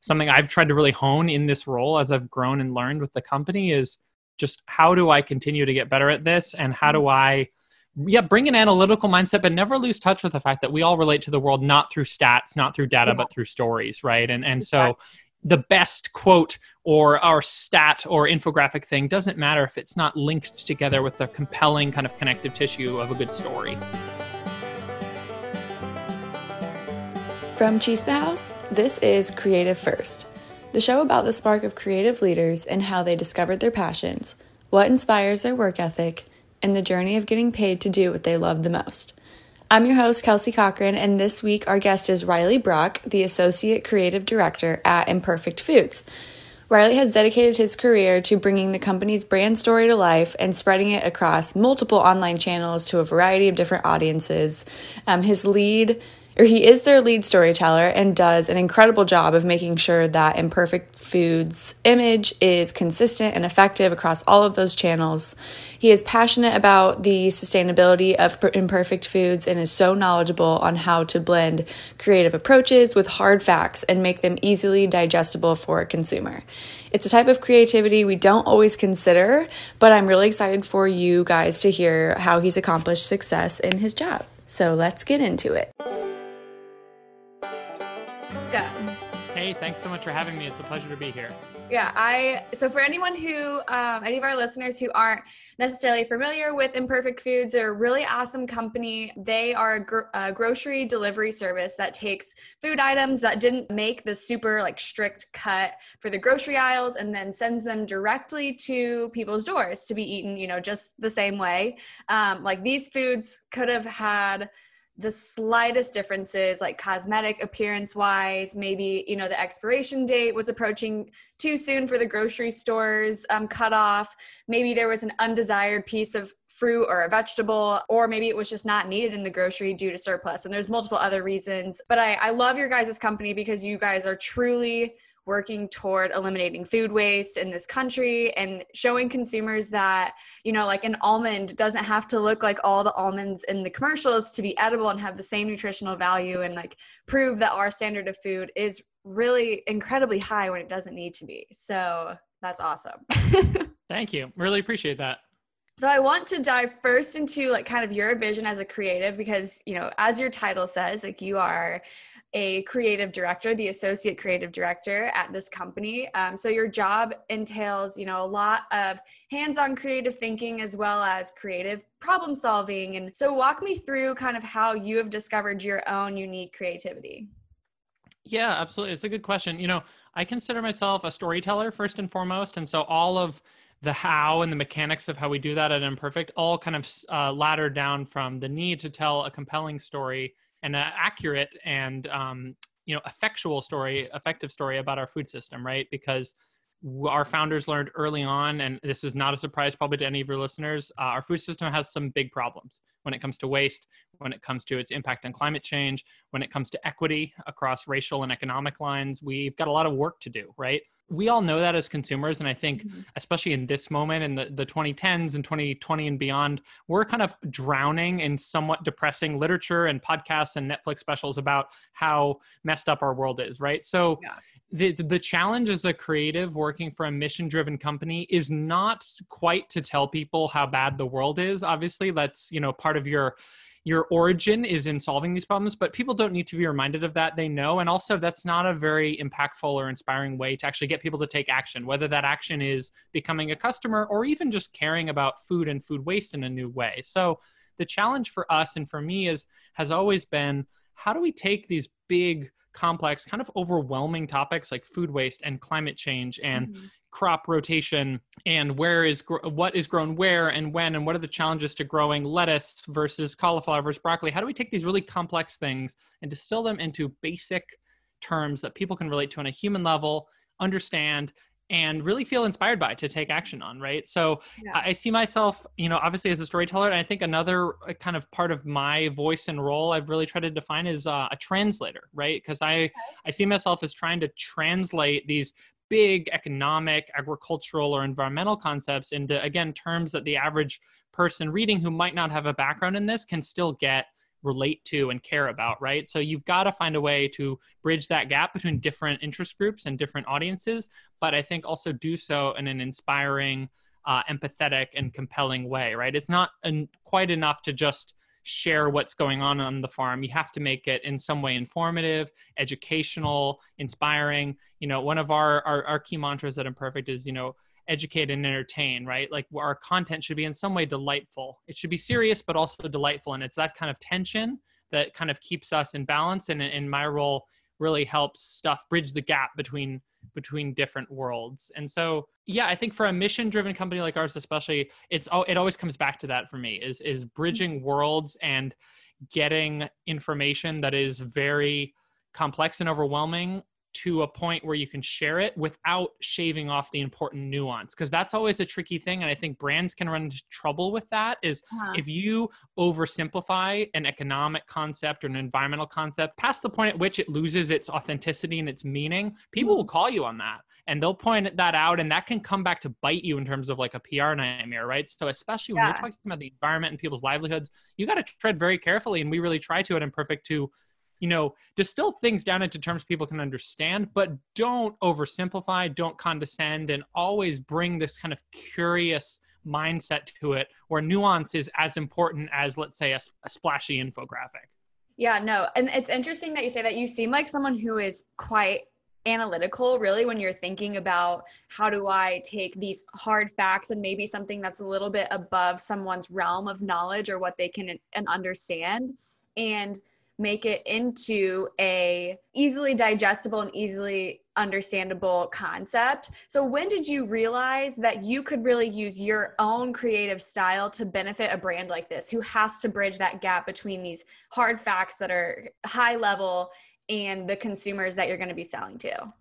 something I've tried to really hone in this role as I've grown and learned with the company is just how do I continue to get better at this and how do mm-hmm. I yeah, bring an analytical mindset, but never lose touch with the fact that we all relate to the world not through stats, not through data, yeah. but through stories, right? And and exactly. so the best quote or our stat or infographic thing doesn't matter if it's not linked together with the compelling kind of connective tissue of a good story. From Chispa House, this is Creative First, the show about the spark of creative leaders and how they discovered their passions, what inspires their work ethic, and the journey of getting paid to do what they love the most. I'm your host, Kelsey Cochran, and this week our guest is Riley Brock, the Associate Creative Director at Imperfect Foods. Riley has dedicated his career to bringing the company's brand story to life and spreading it across multiple online channels to a variety of different audiences. Um, his lead or he is their lead storyteller and does an incredible job of making sure that Imperfect Foods' image is consistent and effective across all of those channels. He is passionate about the sustainability of Imperfect Foods and is so knowledgeable on how to blend creative approaches with hard facts and make them easily digestible for a consumer. It's a type of creativity we don't always consider, but I'm really excited for you guys to hear how he's accomplished success in his job. So let's get into it. Thanks so much for having me. It's a pleasure to be here. Yeah, I so for anyone who um, any of our listeners who aren't necessarily familiar with Imperfect Foods, they're a really awesome company. They are a, gr- a grocery delivery service that takes food items that didn't make the super like strict cut for the grocery aisles and then sends them directly to people's doors to be eaten. You know, just the same way. Um, like these foods could have had the slightest differences like cosmetic appearance wise maybe you know the expiration date was approaching too soon for the grocery stores um, cut off maybe there was an undesired piece of fruit or a vegetable or maybe it was just not needed in the grocery due to surplus and there's multiple other reasons. But i, I love your guys' company because you guys are truly working toward eliminating food waste in this country and showing consumers that, you know, like an almond doesn't have to look like all the almonds in the commercials to be edible and have the same nutritional value and like prove that our standard of food is really incredibly high when it doesn't need to be. So that's awesome. Thank you. Really appreciate that. So I want to dive first into like kind of your vision as a creative because, you know, as your title says, like you are a creative director, the associate creative director at this company. Um, so your job entails, you know, a lot of hands-on creative thinking as well as creative problem solving. And so walk me through kind of how you have discovered your own unique creativity. Yeah, absolutely. It's a good question. You know, I consider myself a storyteller first and foremost. And so all of the how and the mechanics of how we do that at Imperfect all kind of uh, ladder down from the need to tell a compelling story and an accurate and um, you know effectual story effective story about our food system right? Because our founders learned early on, and this is not a surprise probably to any of your listeners, uh, our food system has some big problems when it comes to waste, when it comes to its impact on climate change, when it comes to equity across racial and economic lines. We've got a lot of work to do, right? We all know that as consumers. And I think, mm-hmm. especially in this moment, in the, the 2010s and 2020 and beyond, we're kind of drowning in somewhat depressing literature and podcasts and Netflix specials about how messed up our world is, right? So yeah the the challenge as a creative working for a mission driven company is not quite to tell people how bad the world is. Obviously that's you know part of your your origin is in solving these problems but people don't need to be reminded of that. They know. And also that's not a very impactful or inspiring way to actually get people to take action whether that action is becoming a customer or even just caring about food and food waste in a new way. So the challenge for us and for me is has always been how do we take these big complex, kind of overwhelming topics like food waste and climate change and mm-hmm. crop rotation and where is what is grown where and when and what are the challenges to growing lettuce versus cauliflower versus broccoli? How do we take these really complex things and distill them into basic terms that people can relate to on a human level, understand, and really feel inspired by to take action on right so yeah. i see myself you know obviously as a storyteller and i think another uh, kind of part of my voice and role i've really tried to define is uh, a translator right because i okay. i see myself as trying to translate these big economic agricultural or environmental concepts into again terms that the average person reading who might not have a background in this can still get relate to and care about, right? So you've got to find a way to bridge that gap between different interest groups and different audiences, but I think also do so in an inspiring, uh, empathetic, and compelling way, right? It's not an, quite enough to just share what's going on on the farm. You have to make it in some way informative, educational, inspiring. You know, one of our, our, our key mantras at Imperfect is, you know, educate and entertain, right? Like our content should be in some way delightful. It should be serious, but also delightful. And it's that kind of tension that kind of keeps us in balance. And in my role, really helps stuff bridge the gap between between different worlds. And so, yeah, I think for a mission driven company like ours, especially, it's it always comes back to that for me is is bridging mm-hmm. worlds and getting information that is very complex and overwhelming to a point where you can share it without shaving off the important nuance because that's always a tricky thing and i think brands can run into trouble with that is uh-huh. if you oversimplify an economic concept or an environmental concept past the point at which it loses its authenticity and its meaning people will mm-hmm. call you on that and they'll point that out and that can come back to bite you in terms of like a pr nightmare right so especially when yeah. you're talking about the environment and people's livelihoods you got to tread very carefully and we really try to at imperfect to you know, distill things down into terms people can understand, but don't oversimplify, don't condescend, and always bring this kind of curious mindset to it where nuance is as important as, let's say, a, a splashy infographic. Yeah, no. And it's interesting that you say that. You seem like someone who is quite analytical really when you're thinking about how do I take these hard facts and maybe something that's a little bit above someone's realm of knowledge or what they can and understand and make it into a easily digestible and easily understandable concept. So when did you realize that you could really use your own creative style to benefit a brand like this who has to bridge that gap between these hard facts that are high level and the consumers that you're going to be selling to?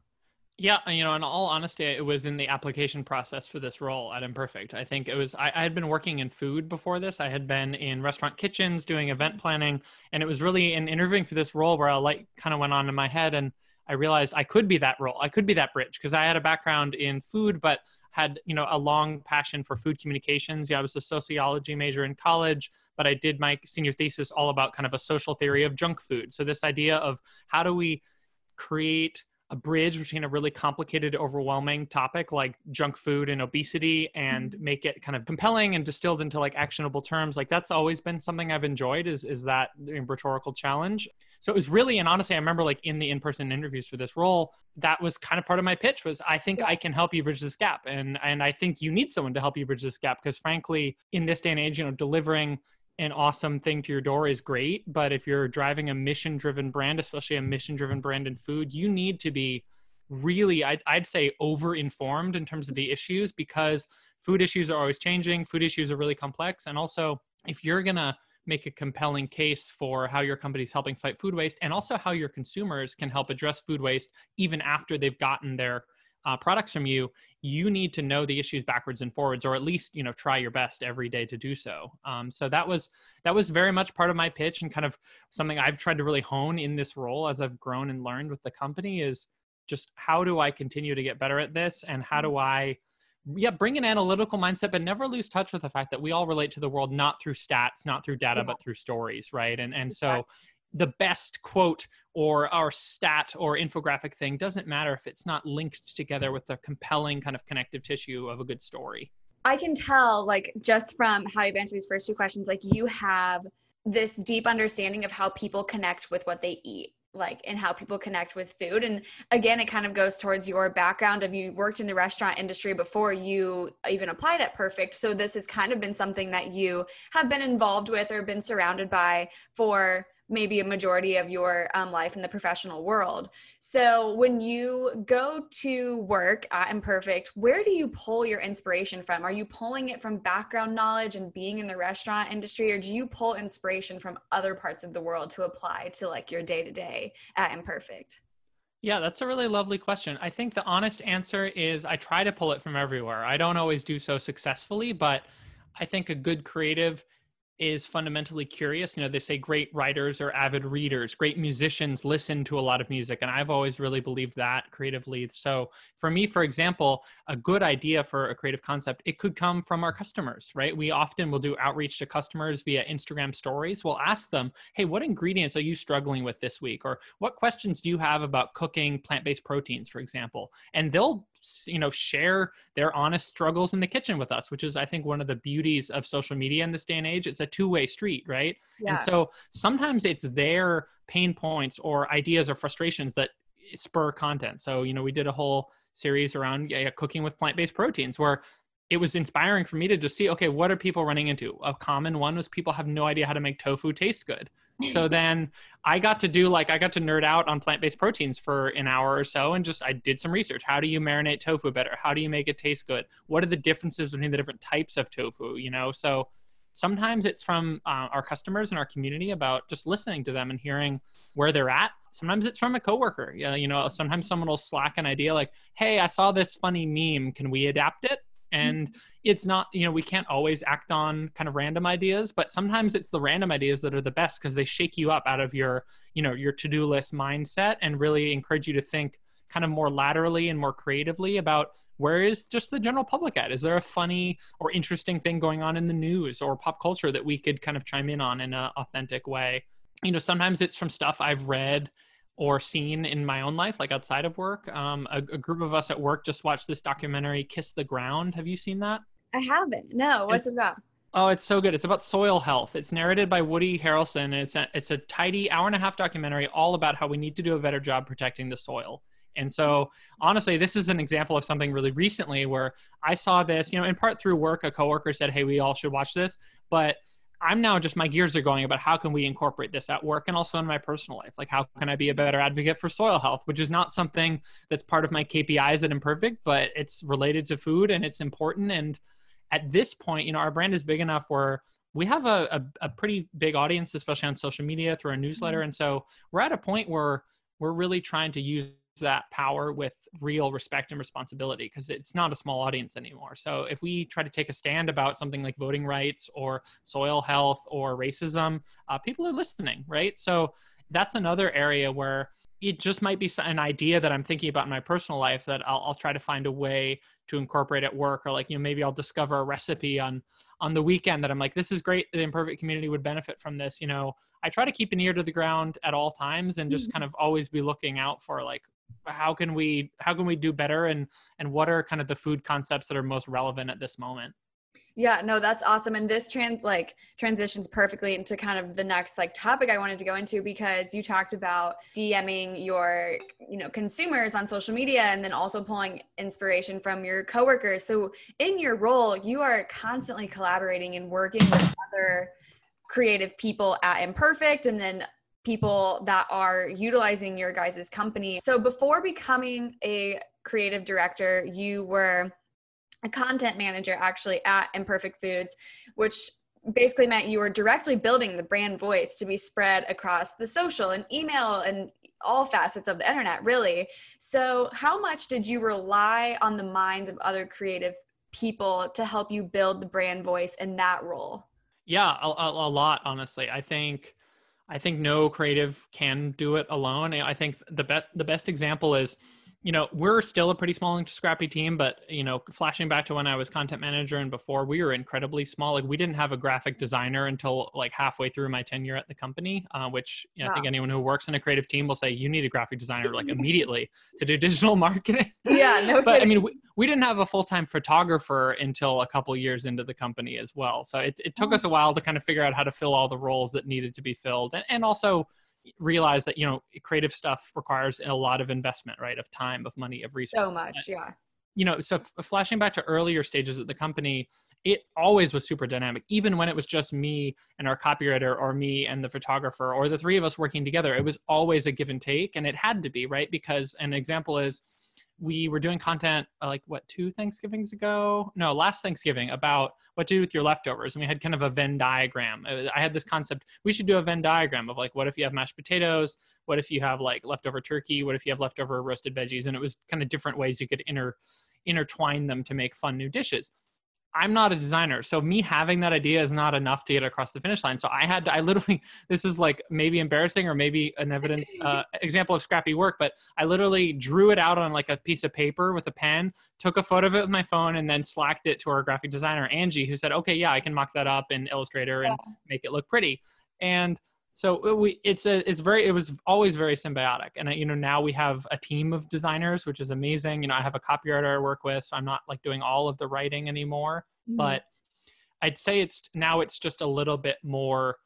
Yeah, uh, you know, in all honesty, it was in the application process for this role at Imperfect. I think it was, I, I, had been working in food before this. I had been in restaurant kitchens doing event mm-hmm. planning. And it was really in interviewing for this role where a light kind of went on in my head. And I realized I could be that role. I could be that bridge because I had a background in food, but had, you know, a long passion for food communications. Yeah, I was a sociology major in college, but I did my senior thesis all about kind of a social theory of junk food. So this idea of how do we create a bridge between a really complicated, overwhelming topic like junk food and obesity and mm-hmm. make it kind of compelling and distilled into like actionable terms. Like that's always been something I've enjoyed is, is that rhetorical challenge. So it was really, and honestly, I remember like in the in-person interviews for this role, that was kind of part of my pitch was I think I can help you bridge this gap. And, and I think you need someone to help you bridge this gap because frankly, in this day and age, you know, delivering an awesome thing to your door is great but if you're driving a mission driven brand especially a mission driven brand in food you need to be really I'd, I'd say over informed in terms of the issues because food issues are always changing food issues are really complex and also if you're gonna make a compelling case for how your company is helping fight food waste and also how your consumers can help address food waste even after they've gotten their uh, products from you, you need to know the issues backwards and forwards, or at least you know try your best every day to do so. Um, so that was that was very much part of my pitch and kind of something I've tried to really hone in this role as I've grown and learned with the company is just how do I continue to get better at this, and how do I yeah bring an analytical mindset but never lose touch with the fact that we all relate to the world not through stats not through data yeah. but through stories right and and exactly. so the best quote or our stat or infographic thing doesn't matter if it's not linked together with the compelling kind of connective tissue of a good story. I can tell, like, just from how you've answered these first two questions, like, you have this deep understanding of how people connect with what they eat like and how people connect with food and again it kind of goes towards your background of you worked in the restaurant industry before you even applied at perfect so this has kind of been something that you have been involved with or been surrounded by for maybe a majority of your um, life in the professional world. So when you go to work at Imperfect, where do you pull your inspiration from? Are you pulling it from background knowledge and being in the restaurant industry, or do you pull inspiration from other parts of the world to apply to like your day to day at Imperfect? Yeah, that's a really lovely question. I think the honest answer is I try to pull it from everywhere. I don't always do so successfully, but I think a good creative is fundamentally curious. You know, they say great writers are avid readers, great musicians listen to a lot of music. And I've always really believed that creatively. So for me, for example, a good idea for a creative concept, it could come from our customers, right? We often will do outreach to customers via Instagram stories. We'll ask them, hey, what ingredients are you struggling with this week? Or what questions do you have about cooking plant-based proteins, for example? And they'll you know share their honest struggles in the kitchen with us which is i think one of the beauties of social media in this day and age. It's a two-way street right? Yeah. and so sometimes it's their pain points or ideas or frustrations that spur content. So you know we did a whole series around yeah, cooking with plant-based proteins where it was inspiring for me to just see okay what are people running into? A common one was people have no idea how to make tofu taste good so then i got to do like i got to nerd out on plant-based proteins for an hour or so and just i did some research. How do you marinate tofu better? How do you make it taste good? What are the differences between the different types of tofu you know? So sometimes it's from uh, our customers and our community about just listening to them and hearing where they're at. Sometimes it's from a coworker. Yeah, you know sometimes someone will slack an idea like hey i saw this funny meme. Can we adapt it. Mm-hmm. and it's not you know we can't always act on kind of random ideas but sometimes it's the random ideas that are the best because they shake you up out of your you know your to-do list mindset and really encourage you to think kind of more laterally and more creatively about where is just the general public at? Is there a funny or interesting thing going on in the news or pop culture that we could kind of chime in on in an authentic way? You know sometimes it's from stuff i've read or seen in my own life, like outside of work. Um, a, a, group of us at work just watched this documentary, Kiss the Ground. Have you seen that? I haven't. No. What's it's, it about? Oh, it's so good. It's about soil health. It's narrated by Woody Harrelson. And it's a, it's a tidy hour and a half documentary all about how we need to do a better job protecting the soil. And so, honestly, this is an example of something really recently where I saw this, you know, in part through work, a coworker said, Hey, we all should watch this. But I'm now just my gears are going about how can we incorporate this at work and also in my personal life? Like, how can I be a better advocate for soil health, which is not something that's part of my KPIs at Imperfect, but it's related to food and it's important. And at this point, you know, our brand is big enough where we have a, a, a pretty big audience, especially on social media through our newsletter. Mm-hmm. And so we're at a point where we're really trying to use that power with real respect and responsibility because it's not a small audience anymore. So if we try to take a stand about something like voting rights or soil health or racism, uh, people are listening, right? So that's another area where it just might be an idea that I'm thinking about in my personal life that I'll, I'll, try to find a way to incorporate at work, or like you know maybe I'll discover a recipe on on the weekend that I'm like this is great. The imperfect community would benefit from this. You know, I try to keep an ear to the ground at all times and just mm-hmm. kind of always be looking out for like how can we how can we do better? And and what are kind of the food concepts that are most relevant at this moment? Yeah no that's awesome. And this trans like transitions perfectly into kind of the next like topic i wanted to go into because you talked about dming your you know consumers on social media and then also pulling inspiration from your coworkers. So in your role you are constantly collaborating and working with other creative people at imperfect and then people that are utilizing your guys' company. So before becoming a creative director, you were a content manager actually at Imperfect Foods, which basically meant you were directly building the brand voice to be spread across the social and email and all facets of the internet, really. So, how much did you rely on the minds of other creative people to help you build the brand voice in that role? Yeah, a, a, a lot, honestly. I think I think no creative can do it alone. I think the best the best example is you know, we're still a pretty small and scrappy team, but you know, flashing back to when I was content manager and before, we were incredibly small. Like we didn't have a graphic designer until like halfway through my tenure at the company, uh, which you know, wow. I think anyone who works in a creative team will say you need a graphic designer like immediately to do digital marketing. Yeah, no. but kidding. I mean, we, we didn't have a full time photographer until a couple years into the company as well. So it, it took oh. us a while to kind of figure out how to fill all the roles that needed to be filled, and, and also realize that you know creative stuff requires a lot of investment right of time of money of resources. so much yeah. You know so f- flashing back to earlier stages of the company it always was super dynamic. Even when it was just me and our copywriter or me and the photographer or the three of us working together it was always a give and take and it had to be right because an example is we were doing content uh, like what two Thanksgivings ago? No, last Thanksgiving about what to do with your leftovers, and we had kind of a Venn diagram. Uh, I had this concept: we should do a Venn diagram of like, what if you have mashed potatoes? What if you have like leftover turkey? What if you have leftover roasted veggies? And it was kind of different ways you could inter intertwine them to make fun new dishes. I'm not a designer. So me having that idea is not enough to get across the finish line. So I had to, I literally, this is like maybe embarrassing or maybe an evident uh, example of scrappy work, but I literally drew it out on like a piece of paper with a pen, took a photo of it with my phone and then slacked it to our graphic designer, Angie, who said, okay, yeah, I can mock that up in Illustrator and make it look pretty. And so we it's a it's very it was always very symbiotic. And you know now we have a team of designers which is amazing. You know i have a copywriter i work with so i'm not like doing all of the writing anymore. Mm-hmm. but i'd say it's now it's just a little bit more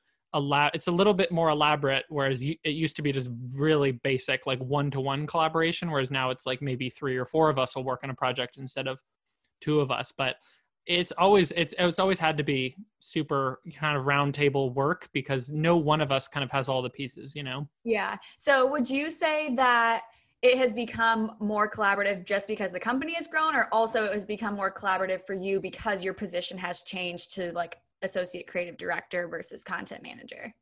it's a little bit more elaborate whereas it used to be just really basic like one-to-one collaboration whereas now it's like maybe three or four of us will work on a project instead of two of us. But it's always it's it's always had to be super kind of roundtable work because no one of us kind of has all the pieces you know? Yeah. So would you say that it has become more collaborative just because the company has grown or also it has become more collaborative for you because your position has changed to like associate creative director versus content manager?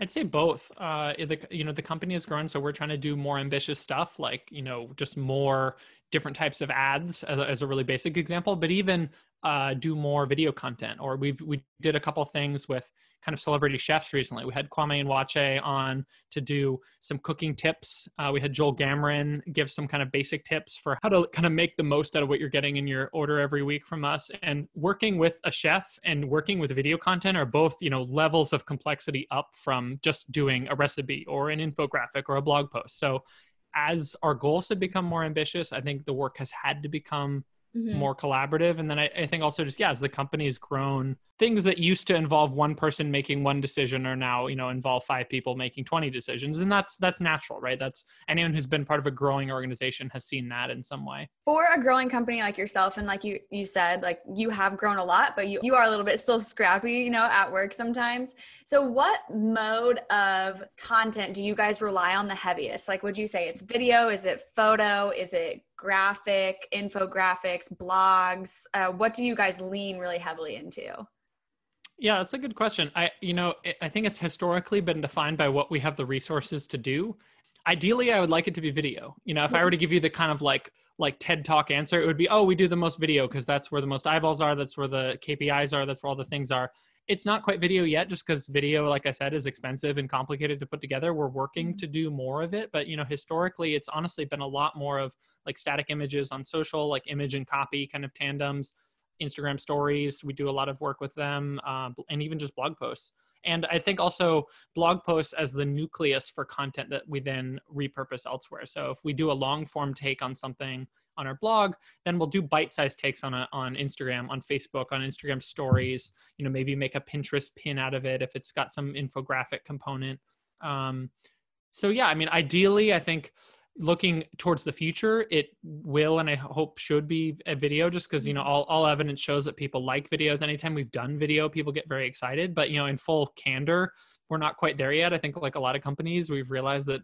I'd say both. Uh, the you know the company has grown, so we're trying to do more ambitious stuff, like you know just more different types of ads as a, as a really basic example. But even uh, do more video content, or we've we did a couple things with kind of celebrity chefs recently. We had Kwame Onwuachi on to do some cooking tips. Uh, we had Joel Gamoran give some kind of basic tips for how to kind of make the most out of what you're getting in your order every week from us. And working with a chef and working with video content are both, you know, levels of complexity up from just doing a recipe or an infographic or a blog post. So as our goals have become more ambitious, I think the work has had to become mm-hmm. more collaborative. And then I, I, think also just, yeah, as the company has grown, things that used to involve one person making one decision are now, you know, involve five people making 20 decisions. And that's, that's natural, right? That's anyone who's been part of a growing organization has seen that in some way. For a growing company like yourself, and like you, you said, like you have grown a lot, but you, you are a little bit still scrappy, you know, at work sometimes. So what mode of content do you guys rely on the heaviest? Like, would you say it's video? Is it photo? Is it graphic, infographics, blogs? Uh, what do you guys lean really heavily into? Yeah, that's a good question. I, you know, I think it's historically been defined by what we have the resources to do. Ideally, I would like it to be video. You know, if I were to give you the kind of like like TED Talk answer, it would be, oh, we do the most video because that's where the most eyeballs are, that's where the KPIs are, that's where all the things are it's not quite video yet just because video like i said is expensive and complicated to put together. We're working mm-hmm. to do more of it but you know historically it's honestly been a lot more of like static images on social like image and copy kind of tandems instagram stories. We do a lot of work with them uh, and even just blog posts and i think also blog posts as the nucleus for content that we then repurpose elsewhere. So if we do a long form take on something on our blog then we'll do bite-sized takes on a, on instagram on facebook on instagram stories you know maybe make a pinterest pin out of it if it's got some infographic component. Um, so yeah i mean ideally i think looking towards the future it will and i hope should be a video just because you know mm-hmm. all, all evidence shows that people like videos. Anytime we've done video people get very excited but you know in full candor we're not quite there yet. I think like a lot of companies we've realized that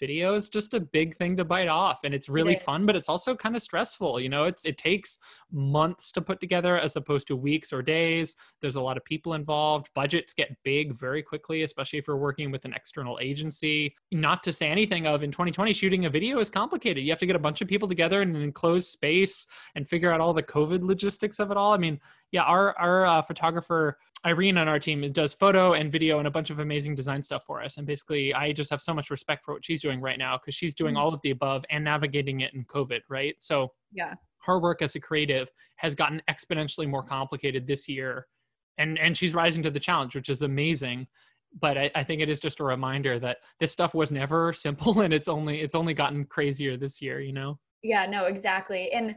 video is just a big thing to bite off and it's really it fun but it's also kind of stressful you know? It's it takes months to put together as opposed to weeks or days. There's a lot of people involved. Budgets get big very quickly especially if you're working with an external agency. Not to say anything of in 2020 shooting a video is complicated. You have to get a bunch of people together in an enclosed space and figure out all the covid logistics of it all. I mean yeah our our uh, photographer Irene on our team does photo and video and a bunch of amazing design stuff for us. And basically, I just have so much respect for what she's doing right now because she's doing mm-hmm. all of the above and navigating it in COVID, right? So, yeah, her work as a creative has gotten exponentially more complicated this year, and and she's rising to the challenge, which is amazing. But I, I think it is just a reminder that this stuff was never simple, and it's only it's only gotten crazier this year. You know? Yeah, no, exactly. And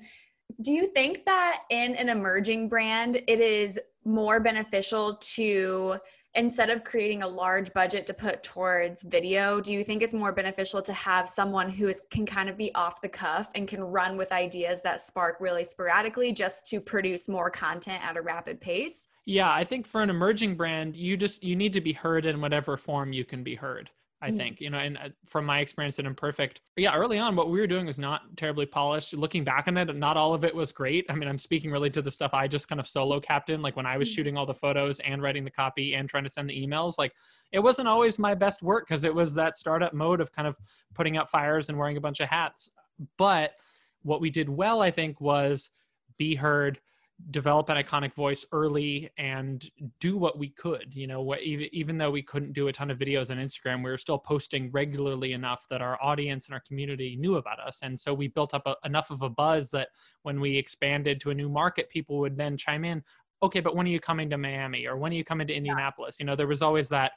do you think that in an emerging brand, it is more beneficial to instead of creating a large budget to put towards video do you think it's more beneficial to have someone who is, can kind of be off the cuff and can run with ideas that spark really sporadically just to produce more content at a rapid pace? Yeah i think for an emerging brand you just you need to be heard in whatever form you can be heard I mm-hmm. think, you know, and uh, from my experience at Imperfect, yeah, early on, what we were doing was not terribly polished. Looking back on it, not all of it was great. I mean, I'm speaking really to the stuff I just kind of solo captain, like when I was mm-hmm. shooting all the photos and writing the copy and trying to send the emails. Like, it wasn't always my best work because it was that startup mode of kind of putting out fires and wearing a bunch of hats. But what we did well, I think, was be heard develop an iconic voice early and do what we could you know what even, even though we couldn't do a ton of videos on instagram we were still posting regularly enough that our audience and our community knew about us. And so we built up a, enough of a buzz that when we expanded to a new market people would then chime in okay but when are you coming to miami or when are you coming to indianapolis? You know there was always that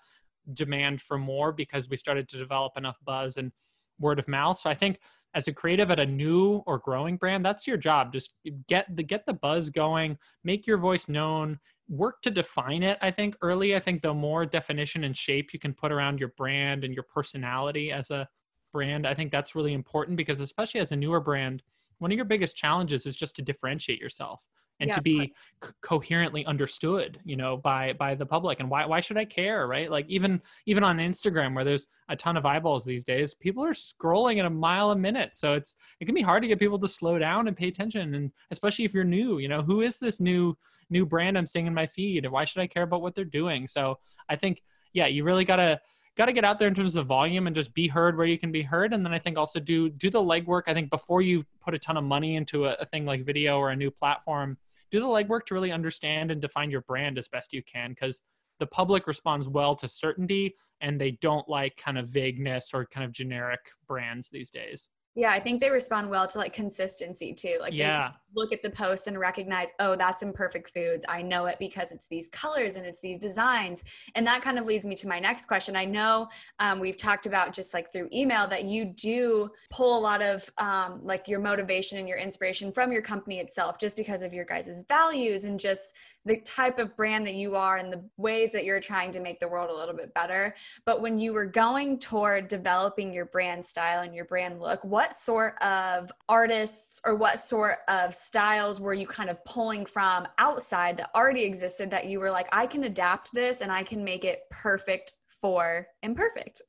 demand for more because we started to develop enough buzz and word of mouth. So i think as a creative at a new or growing brand that's your job. Just get the get the buzz going make your voice known work to define it i think. Early i think the more definition and shape you can put around your brand and your personality as a brand i think that's really important because especially as a newer brand one of your biggest challenges is just to differentiate yourself and Yeah, to be c- coherently understood you know by by the public and why why should i care right? Like even even on instagram where there's a ton of eyeballs these days people are scrolling at a mile a minute. So it's it can be hard to get people to slow down and pay attention and especially if you're new you know who is this new new brand i'm seeing in my feed and why should i care about what they're doing? So i think yeah you really gotta got to get out there in terms of volume and just be heard where you can be heard and then i think also do do the legwork. I think before you put a ton of money into a, a thing like video or a new platform do the legwork to really understand and define your brand as best you can because the public responds well to certainty and they don't like kind of vagueness or kind of generic brands these days Yeah, I think they respond well to like consistency too. Like yeah look at the post and recognize, oh, that's imperfect foods. I know it because it's these colors and it's these designs. And that kind of leads me to my next question. I know um, we've talked about just like through email that you do pull a lot of um, like your motivation and your inspiration from your company itself, just because of your guys' values and just the type of brand that you are and the ways that you're trying to make the world a little bit better. But when you were going toward developing your brand style and your brand look, what sort of artists or what sort of styles were you kind of pulling from outside that already existed that you were like, I can adapt this and I can make it perfect for imperfect?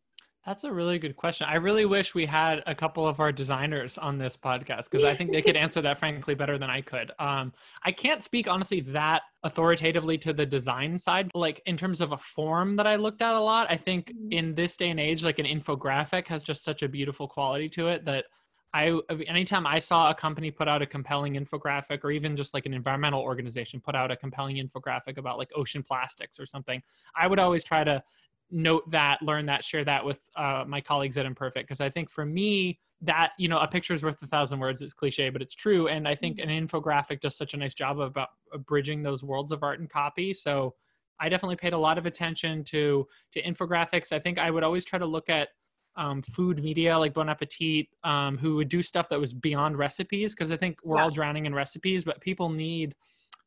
That's a really good question. I really wish we had a couple of our designers on this podcast because I think they could answer that frankly better than I could. Um, I can't speak honestly that authoritatively to the design side. Like in terms of a form that I looked at a lot, I think Mhm. in this day and age, like an infographic has just such a beautiful quality to it that I anytime I saw a company put out a compelling infographic or even just like an environmental organization put out a compelling infographic about like ocean plastics or something, I would always try to note that, learn that, share that with uh, my colleagues at Imperfect. Because I think for me, that, you know, a picture is worth a thousand words. It's cliche, but it's true. And I think an infographic does such a nice job about bridging those worlds of art and copy. So I definitely paid a lot of attention to to infographics. I think I would always try to look at um, food media like Bon Appetit, um, who would do stuff that was beyond recipes. Because I think we're Yeah. all drowning in recipes, but people need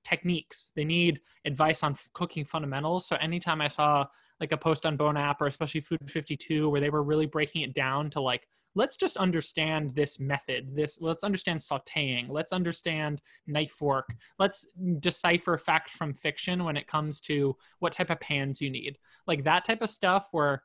techniques. They need advice on f- cooking fundamentals. So anytime I saw like a post on Bon App or especially Food 52 where they were really breaking it down to like, let's just understand this method. This let's understand sautéing. Let's understand knife work. Let's decipher fact from fiction when it comes to what type of pans you need. Like that type of stuff where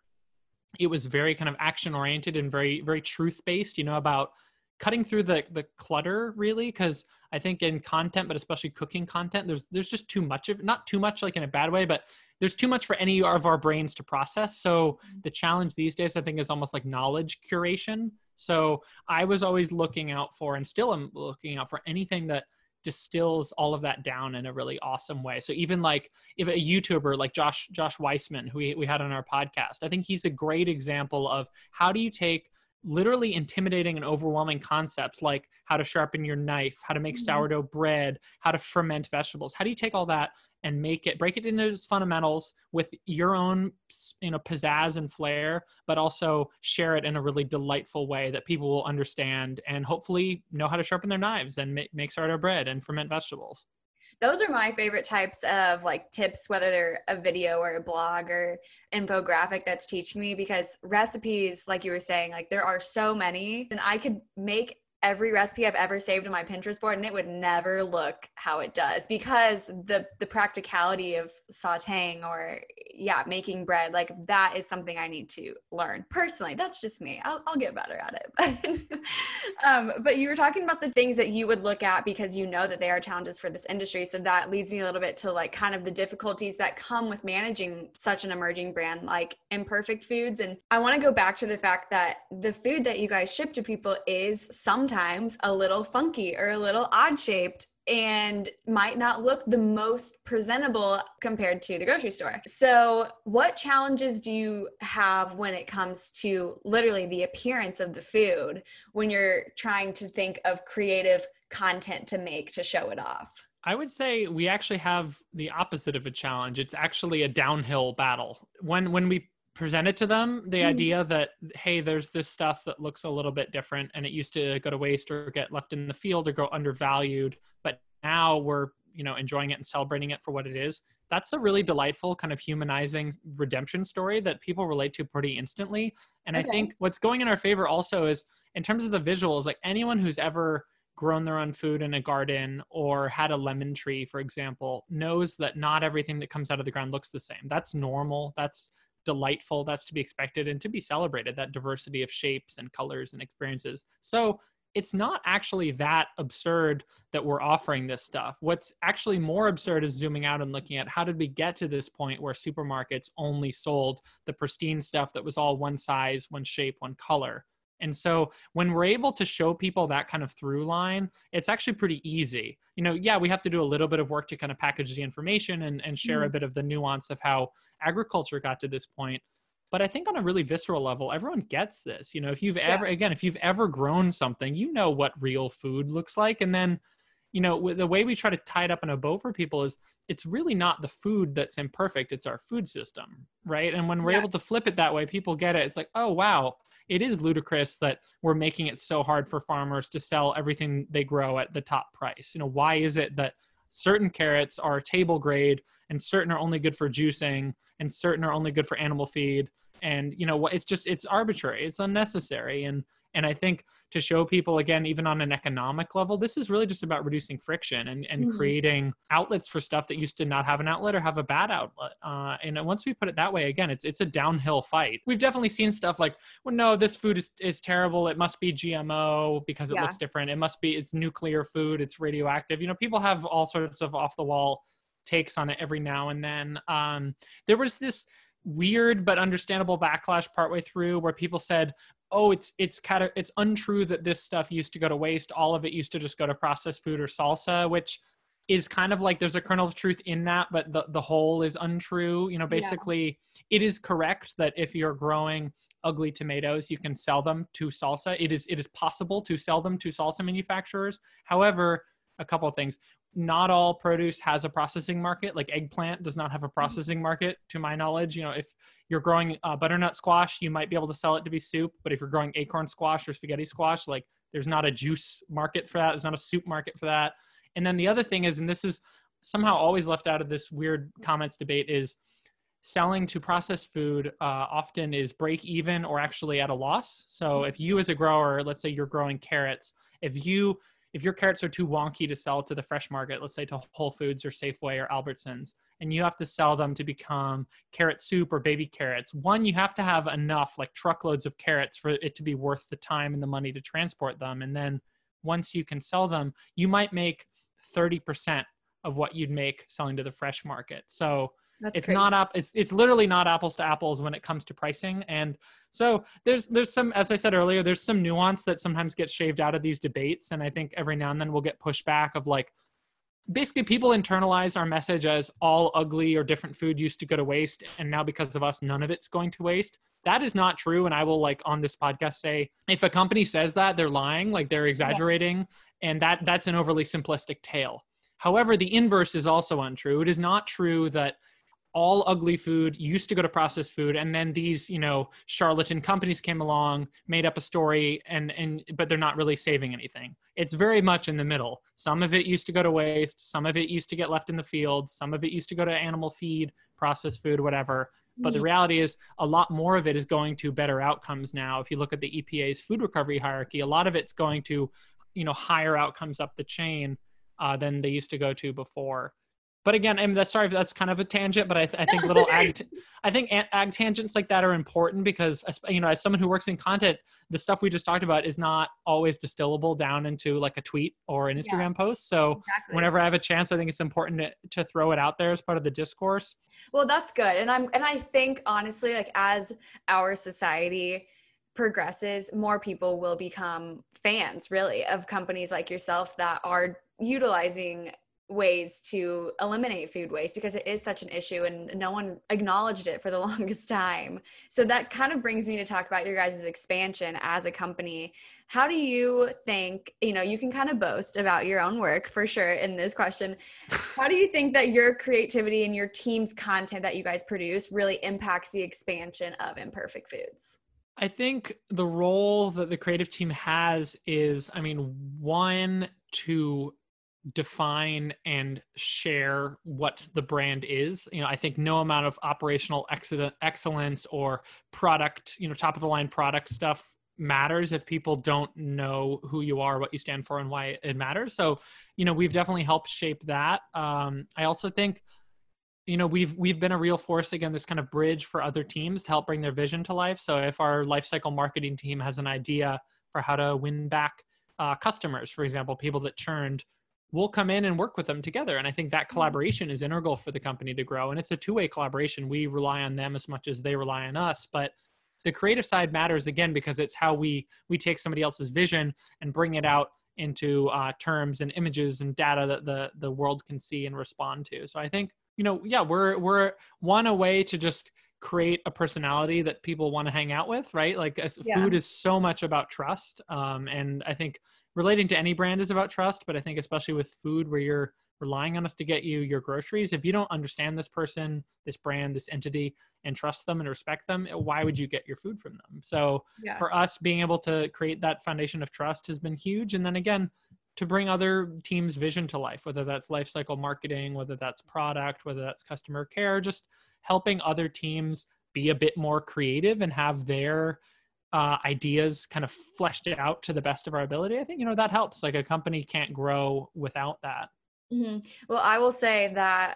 it was very kind of action oriented and very very truth based you know about cutting through the the clutter really because i think in content but especially cooking content there's there's just too much of not too much like in a bad way but there's too much for any of our brains to process. So mm-hmm. the challenge these days i think is almost like knowledge curation. So i was always looking out for and still am looking out for anything that distills all of that down in a really awesome way. So even like if a youtuber like josh josh weissman who we, we had on our podcast i think he's a great example of how do you take literally intimidating and overwhelming concepts like how to sharpen your knife how to make Mhm. sourdough bread how to ferment vegetables how do you take all that and make it break it into its fundamentals with your own you know pizzazz and flair but also share it in a really delightful way that people will understand and hopefully know how to sharpen their knives and make, make sourdough bread and ferment vegetables those are my favorite types of like tips whether they're a video or a blog or infographic that's teaching me because recipes like you were saying like there are so many and i could make every recipe i've ever saved on my pinterest board and it would never look how it does because the the practicality of sauteing or yeah making bread like that is something i need to learn personally. That's just me. I'll, I'll get better at it. Um, but you were talking about the things that you would look at because you know that they are challenges for this industry. So that leads me a little bit to like kind of the difficulties that come with managing such an emerging brand like imperfect foods. And i want to go back to the fact that the food that you guys ship to people is sometimes a little funky or a little odd shaped and might not look the most presentable compared to the grocery store. So, what challenges do you have when it comes to literally the appearance of the food when you're trying to think of creative content to make to show it off? I would say we actually have the opposite of a challenge. It's actually a downhill battle. When when we present it to them, the mm. idea that hey, there's this stuff that looks a little bit different and it used to go to waste or get left in the field or go undervalued, but now we're, you know, enjoying it and celebrating it for what it is. That's a really delightful kind of humanizing redemption story that people relate to pretty instantly. And okay. I think what's going in our favor also is in terms of the visuals, like anyone who's ever grown their own food in a garden or had a lemon tree, for example, knows that not everything that comes out of the ground looks the same. That's normal. That's delightful. That's to be expected and to be celebrated, that diversity of shapes and colors and experiences. So it's not actually that absurd that we're offering this stuff. What's actually more absurd is zooming out and looking at how did we get to this point where supermarkets only sold the pristine stuff that was all one size, one shape, one color and so when we're able to show people that kind of through line, it's actually pretty easy. You know, yeah, we have to do a little bit of work to kind of package the information and, and share mm. a bit of the nuance of how agriculture got to this point. But I think on a really visceral level, everyone gets this. You know, if you've ever, yeah. again, if you've ever grown something, you know what real food looks like. And then, you know, the way we try to tie it up in a bow for people is it's really not the food that's imperfect, it's our food system, right? And when we're yeah. able to flip it that way, people get it. It's like, oh, wow it is ludicrous that we're making it so hard for farmers to sell everything they grow at the top price. You know, why is it that certain carrots are table grade and certain are only good for juicing and certain are only good for animal feed? And you know what? It's just it's arbitrary. It's unnecessary. And and I think to show people again, even on an economic level, this is really just about reducing friction and, and mm-hmm. creating outlets for stuff that used to not have an outlet or have a bad outlet. Uh, and once we put it that way, again, it's it's a downhill fight. We've definitely seen stuff like, well, no, this food is, is terrible. It must be GMO because it yeah. looks different. It must be it's nuclear food. It's radioactive. You know, people have all sorts of off the wall takes on it every now and then. Um, there was this weird but understandable backlash partway through where people said oh it's it's kind of it's untrue that this stuff used to go to waste. All of it used to just go to processed food or salsa which is kind of like there's a kernel of truth in that but the, the whole is untrue. You know basically yeah. it is correct that if you're growing ugly tomatoes you can sell them to salsa. It is it is possible to sell them to salsa manufacturers. However a couple of things not all produce has a processing market. Like eggplant does not have a mm-hmm. processing market to my knowledge. You know if you're growing uh, butternut squash you might be able to sell it to be soup but if you're growing acorn squash or spaghetti squash like there's not a juice market for that. There's not a soup market for that. And then the other thing is and this is somehow always left out of this weird comments debate is selling to processed food uh, often is break even or actually at a loss. So mm-hmm. if you as a grower let's say you're growing carrots if you if your carrots are too wonky to sell to the fresh market, let's say to Whole Foods or Safeway or Albertsons, and you have to sell them to become carrot soup or baby carrots, one, you have to have enough, like truckloads of carrots, for it to be worth the time and the money to transport them. And then once you can sell them, you might make 30% of what you'd make selling to the fresh market. So that's it's not up it's it's literally not apples to apples when it comes to pricing and so there's there's some as i said earlier there's some nuance that sometimes gets shaved out of these debates and i think every now and then we'll get pushback of like basically people internalize our message as all ugly or different food used to go to waste and now because of us none of it's going to waste. That is not true and i will like on this podcast say if a company says that they're lying like they're exaggerating yeah. and that that's an overly simplistic tale. However the inverse is also untrue. It is not true that all ugly food used to go to processed food and then these you know charlatan companies came along made up a story and and but they're not really saving anything. It's very much in the middle. Some of it used to go to waste some of it used to get left in the field some of it used to go to animal feed processed food whatever. But the mm. reality is a lot more of it is going to better outcomes now. If you look at the epa's food recovery hierarchy a lot of it's going to you know higher outcomes up the chain uh, than they used to go to before but again, I mean, that's sorry if that's kind of a tangent, but I, th- I think little ag, t- I think ag tangents like that are important because you know, as someone who works in content, the stuff we just talked about is not always distillable down into like a tweet or an Instagram yeah, post. So exactly. whenever I have a chance, I think it's important to, to throw it out there as part of the discourse. Well, that's good, and I'm and I think honestly, like as our society progresses, more people will become fans really of companies like yourself that are utilizing ways to eliminate food waste because it is such an issue and no one acknowledged it for the longest time. So that kind of brings me to talk about your guys' expansion as a company. How do you think, you know, you can kind of boast about your own work for sure in this question. How do you think that your creativity and your team's content that you guys produce really impacts the expansion of Imperfect Foods? I think the role that the creative team has is, I mean, one, to define and share what the brand is. You know i think no amount of operational excellence or product you know top of the line product stuff matters if people don't know who you are what you stand for and why it matters. So you know we've definitely helped shape that. Um, i also think you know we've we've been a real force again this kind of bridge for other teams to help bring their vision to life. So if our lifecycle marketing team has an idea for how to win back uh, customers for example people that churned we'll come in and work with them together. And I think that mm-hmm. collaboration is integral for the company to grow. And it's a two way collaboration. We rely on them as much as they rely on us. But the creative side matters again because it's how we we take somebody else's vision and bring it out into uh, terms and images and data that the the world can see and respond to. So I think you know yeah we're we're one a way to just create a personality that people want to hang out with right like yeah. food is so much about trust um, and i think relating to any brand is about trust, but I think especially with food where you're relying on us to get you your groceries, if you don't understand this person, this brand, this entity, and trust them and respect them, eh, why would you get your food from them? So yeah. for us, being able to create that foundation of trust has been huge. And then again, to bring other teams' vision to life, whether that's life cycle marketing, whether that's product, whether that's customer care, just helping other teams be a bit more creative and have their uh, ideas kind of fleshed out to the best of our ability, I think you know that helps. Like a company can't grow without that. Mm-hmm. Well, I will say that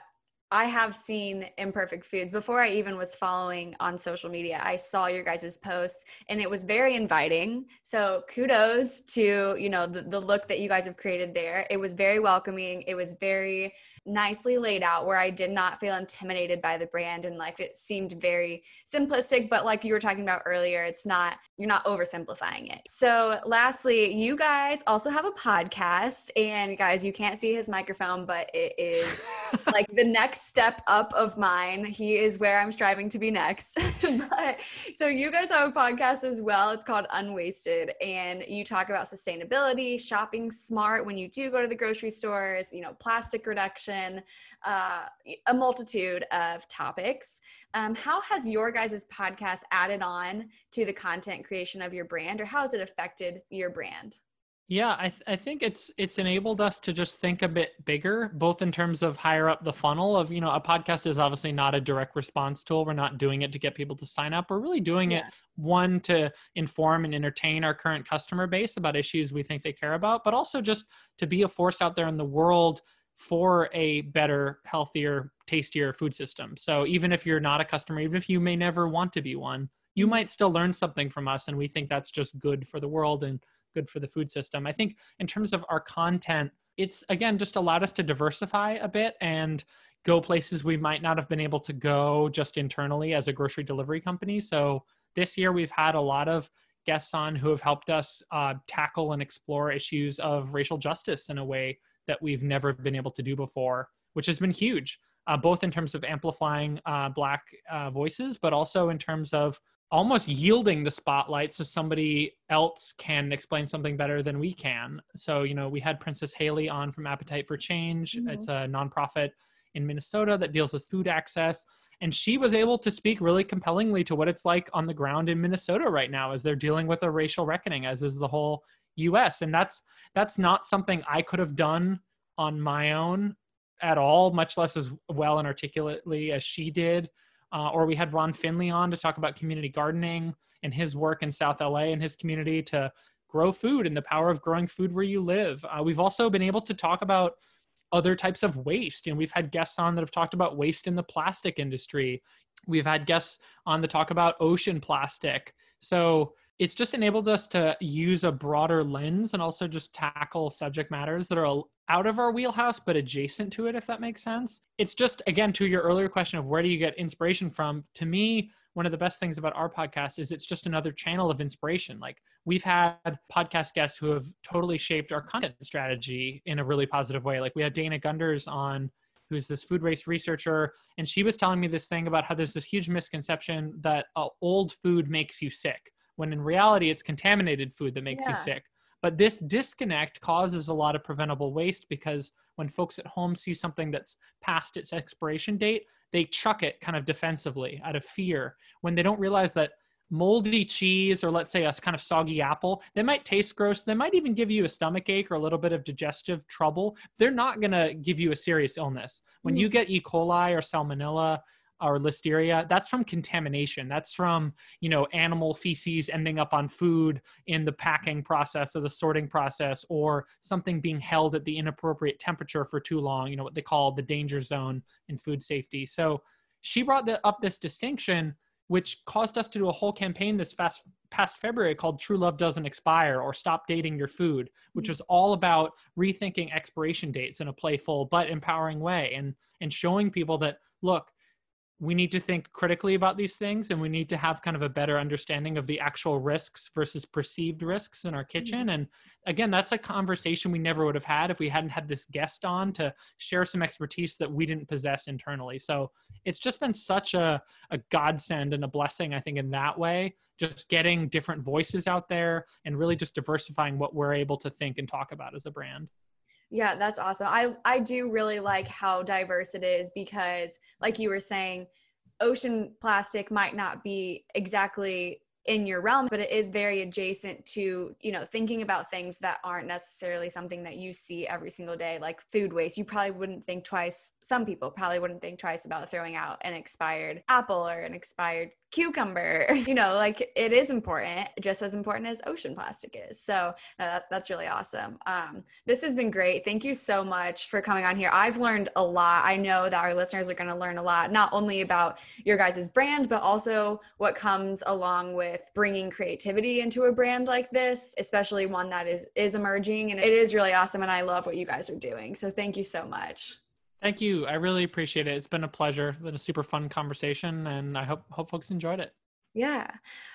I have seen imperfect foods before I even was following on social media. I saw your guys' posts and it was very inviting. So kudos to, you know, the, the look that you guys have created there. It was very welcoming. It was very nicely laid out where I did not feel intimidated by the brand and like it seemed very simplistic, but like you were talking about earlier, it's not, you're not oversimplifying it. So, lastly, you guys also have a podcast, and guys, you can't see his microphone, but it is like the next step up of mine. He is where I'm striving to be next. but so, you guys have a podcast as well. It's called Unwasted, and you talk about sustainability, shopping smart when you do go to the grocery stores, you know, plastic reduction uh, a multitude of topics. Um, how has your guys' podcast added on to the content creation of your brand, or how has it affected your brand? Yeah, I, th- I think it's it's enabled us to just think a bit bigger, both in terms of higher up the funnel of you know a podcast is obviously not a direct response tool. We're not doing it to get people to sign up. We're really doing yeah. it one to inform and entertain our current customer base about issues we think they care about, but also just to be a force out there in the world for a better, healthier, tastier food system. So even if you're not a customer, even if you may never want to be one, you mm-hmm. might still learn something from us. And we think that's just good for the world and good for the food system. I think in terms of our content, it's again just allowed us to diversify a bit and go places we might not have been able to go just internally as a grocery delivery company. So this year we've had a lot of guests on who have helped us uh, tackle and explore issues of racial justice in a way that we've never been able to do before, which has been huge, uh, both in terms of amplifying uh, Black uh, voices, but also in terms of almost yielding the spotlight so somebody else can explain something better than we can. So, you know, we had Princess Haley on from Appetite for Change. Mm-hmm. It's a nonprofit in Minnesota that deals with food access. And she was able to speak really compellingly to what it's like on the ground in Minnesota right now as they're dealing with a racial reckoning, as is the whole US. And that's that's not something I could have done on my own at all, much less as well and articulately as she did. Uh, or we had Ron Finley on to talk about community gardening and his work in South LA and his community to grow food and the power of growing food where you live. Uh, we've also been able to talk about other types of waste. And we've had guests on that have talked about waste in the plastic industry. We've had guests on to talk about ocean plastic. So it's just enabled us to use a broader lens and also just tackle subject matters that are out of our wheelhouse but adjacent to it if that makes sense it's just again to your earlier question of where do you get inspiration from to me one of the best things about our podcast is it's just another channel of inspiration. Like we've had podcast guests who have totally shaped our content strategy in a really positive way. Like we had Dana Gunders on who's this food waste researcher, and she was telling me this thing about how there's this huge misconception that uh, old food makes you sick, when in reality it's contaminated food that makes yeah. you sick. But this disconnect causes a lot of preventable waste because when folks at home see something that's past its expiration date, they chuck it kind of defensively out of fear. When they don't realize that moldy cheese or let's say a kind of soggy apple they might taste gross. They might even give you a stomach ache or a little bit of digestive trouble. They're not going to give you a serious illness. When mm. you get e. coli or salmonella or listeria that's from contamination that's from you know animal feces ending up on food in the packing process or the sorting process or something being held at the inappropriate temperature for too long you know what they call the danger zone in food safety so she brought the, up this distinction which caused us to do a whole campaign this fast, past February called True Love Doesn't Expire or Stop Dating Your Food, which mm. was all about rethinking expiration dates in a playful but empowering way and and showing people that look, we need to think critically about these things and we need to have kind of a better understanding of the actual risks versus perceived risks in our kitchen. Mm-hmm. and again that's a conversation we never would have had if we hadn't had this guest on to share some expertise that we didn't possess internally. So it's just been such a, a godsend and a blessing i think in that way just getting different voices out there and really just diversifying what we're able to think and talk about as a brand yeah, that's awesome. I I do really like how diverse it is because like you were saying, ocean plastic might not be exactly in your realm but it is very adjacent to you know thinking about things that aren't necessarily something that you see every single day like food waste you probably wouldn't think twice some people probably wouldn't think twice about throwing out an expired apple or an expired cucumber you know like it is important just as important as ocean plastic is. So that, that's really awesome. Um, this has been great. Thank you so much for coming on here. I've learned a lot. I know that our listeners are going to learn a lot not only about your guys' brand but also what comes along with bringing creativity into a brand like this especially one that is is emerging and it is really awesome and i love what you guys are doing. So thank you so much Thank you. I really appreciate it. It's been a pleasure. It's been a super fun conversation and I hope hope folks enjoyed it. Yeah.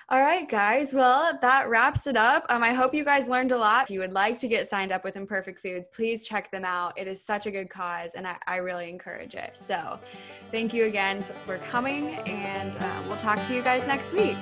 All right, guys. Well, that wraps it up. Um, I hope you guys learned a lot. If you would like to get signed up with Imperfect Foods, please check them out. It is such a good cause, and I, I really encourage it. So, thank you again for coming, and uh, we'll talk to you guys next week.